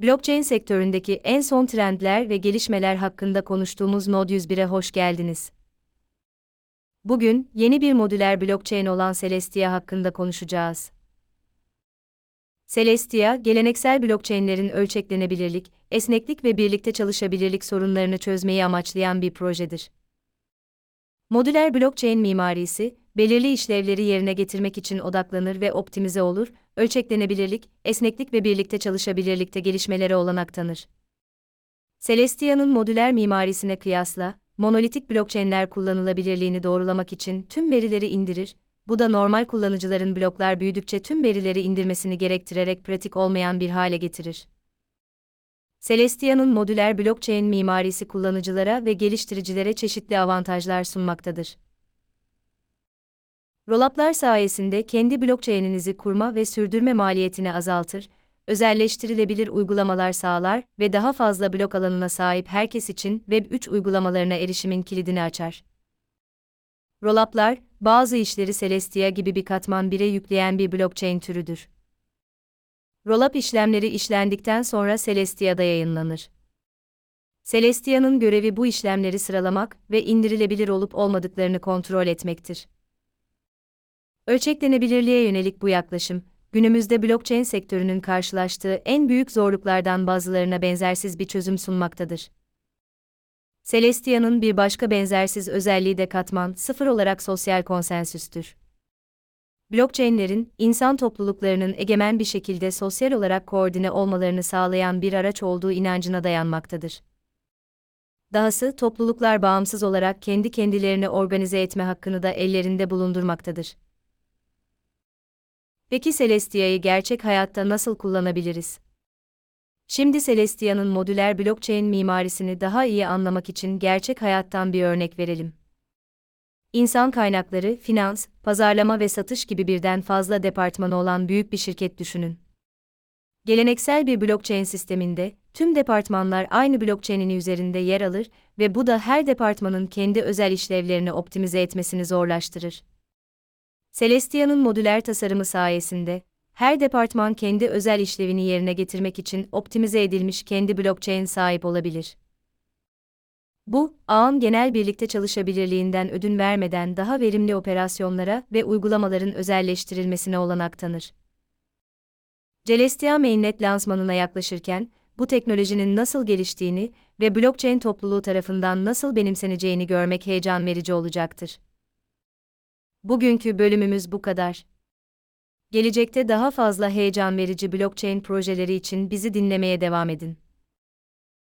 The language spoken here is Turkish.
Blockchain sektöründeki en son trendler ve gelişmeler hakkında konuştuğumuz Node 101'e hoş geldiniz. Bugün yeni bir modüler blockchain olan Celestia hakkında konuşacağız. Celestia, geleneksel blockchain'lerin ölçeklenebilirlik, esneklik ve birlikte çalışabilirlik sorunlarını çözmeyi amaçlayan bir projedir. Modüler blockchain mimarisi, belirli işlevleri yerine getirmek için odaklanır ve optimize olur, ölçeklenebilirlik, esneklik ve birlikte çalışabilirlikte gelişmelere olanak tanır. Celestia'nın modüler mimarisine kıyasla, monolitik blockchain'ler kullanılabilirliğini doğrulamak için tüm verileri indirir, bu da normal kullanıcıların bloklar büyüdükçe tüm verileri indirmesini gerektirerek pratik olmayan bir hale getirir. Celestia'nın modüler blockchain mimarisi kullanıcılara ve geliştiricilere çeşitli avantajlar sunmaktadır. Rollup'lar sayesinde kendi blockchain'inizi kurma ve sürdürme maliyetini azaltır, özelleştirilebilir uygulamalar sağlar ve daha fazla blok alanına sahip herkes için Web3 uygulamalarına erişimin kilidini açar. Rollup'lar, bazı işleri Celestia gibi bir katman 1'e yükleyen bir blockchain türüdür. Rollup işlemleri işlendikten sonra Celestia'da yayınlanır. Celestia'nın görevi bu işlemleri sıralamak ve indirilebilir olup olmadıklarını kontrol etmektir. Ölçeklenebilirliğe yönelik bu yaklaşım, günümüzde blockchain sektörünün karşılaştığı en büyük zorluklardan bazılarına benzersiz bir çözüm sunmaktadır. Celestia'nın bir başka benzersiz özelliği de katman sıfır olarak sosyal konsensüstür. Blockchain'lerin, insan topluluklarının egemen bir şekilde sosyal olarak koordine olmalarını sağlayan bir araç olduğu inancına dayanmaktadır. Dahası topluluklar bağımsız olarak kendi kendilerini organize etme hakkını da ellerinde bulundurmaktadır. Peki Celestia'yı gerçek hayatta nasıl kullanabiliriz? Şimdi Celestia'nın modüler blockchain mimarisini daha iyi anlamak için gerçek hayattan bir örnek verelim. İnsan kaynakları, finans, pazarlama ve satış gibi birden fazla departmanı olan büyük bir şirket düşünün. Geleneksel bir blockchain sisteminde, tüm departmanlar aynı blockchain'in üzerinde yer alır ve bu da her departmanın kendi özel işlevlerini optimize etmesini zorlaştırır. Celestia'nın modüler tasarımı sayesinde, her departman kendi özel işlevini yerine getirmek için optimize edilmiş kendi blockchain sahip olabilir. Bu, ağın genel birlikte çalışabilirliğinden ödün vermeden daha verimli operasyonlara ve uygulamaların özelleştirilmesine olanak tanır. Celestia Mainnet lansmanına yaklaşırken, bu teknolojinin nasıl geliştiğini ve blockchain topluluğu tarafından nasıl benimseneceğini görmek heyecan verici olacaktır. Bugünkü bölümümüz bu kadar. Gelecekte daha fazla heyecan verici blockchain projeleri için bizi dinlemeye devam edin.